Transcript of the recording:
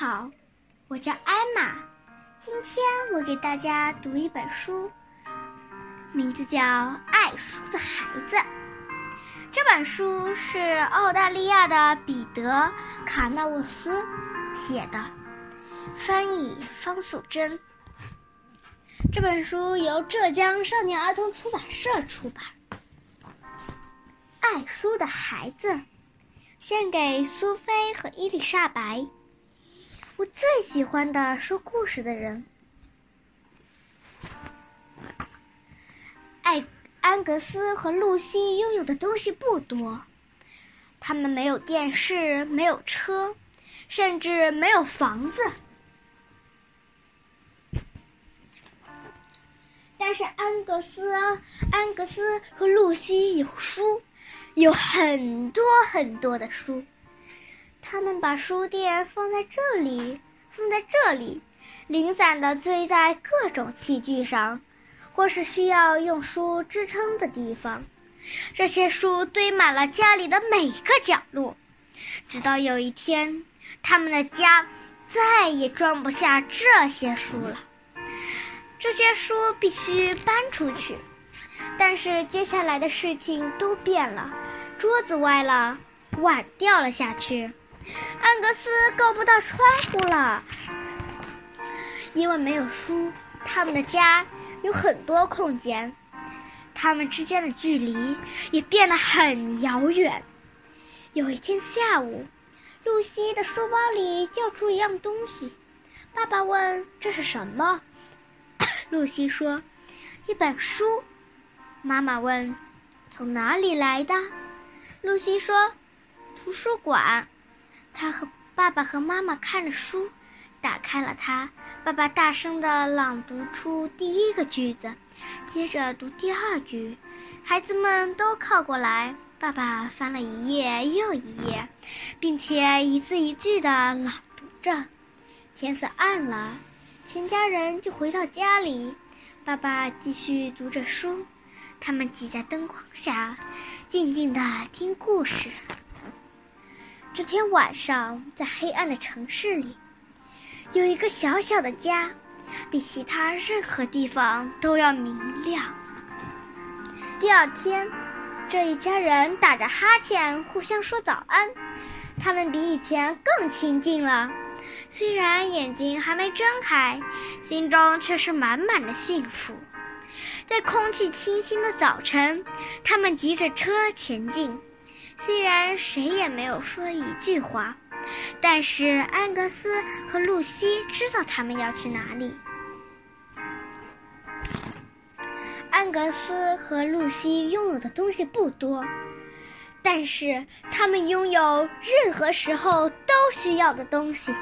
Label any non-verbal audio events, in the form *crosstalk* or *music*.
好，我叫艾玛。今天我给大家读一本书，名字叫《爱书的孩子》。这本书是澳大利亚的彼得·卡纳沃斯写的，翻译方素珍。这本书由浙江少年儿童出版社出版。爱书的孩子，献给苏菲和伊丽莎白。我最喜欢的说故事的人。艾安格斯和露西拥有的东西不多，他们没有电视，没有车，甚至没有房子。但是安格斯、安格斯和露西有书，有很多很多的书。他们把书店放在这里，放在这里，零散的堆在各种器具上，或是需要用书支撑的地方。这些书堆满了家里的每个角落，直到有一天，他们的家再也装不下这些书了。这些书必须搬出去，但是接下来的事情都变了：桌子歪了，碗掉了下去。安格斯够不到窗户了，因为没有书，他们的家有很多空间，他们之间的距离也变得很遥远。有一天下午，露西的书包里掉出一样东西，爸爸问：“这是什么？” *coughs* 露西说：“一本书。”妈妈问：“从哪里来的？”露西说：“图书馆。”他和爸爸和妈妈看着书，打开了它。爸爸大声地朗读出第一个句子，接着读第二句。孩子们都靠过来，爸爸翻了一页又一页，并且一字一句地朗读着。天色暗了，全家人就回到家里。爸爸继续读着书，他们挤在灯光下，静静地听故事。这天晚上，在黑暗的城市里，有一个小小的家，比其他任何地方都要明亮。第二天，这一家人打着哈欠，互相说早安。他们比以前更亲近了，虽然眼睛还没睁开，心中却是满满的幸福。在空气清新的早晨，他们急着车前进。虽然谁也没有说一句话，但是安格斯和露西知道他们要去哪里。安格斯和露西拥有的东西不多，但是他们拥有任何时候都需要的东西。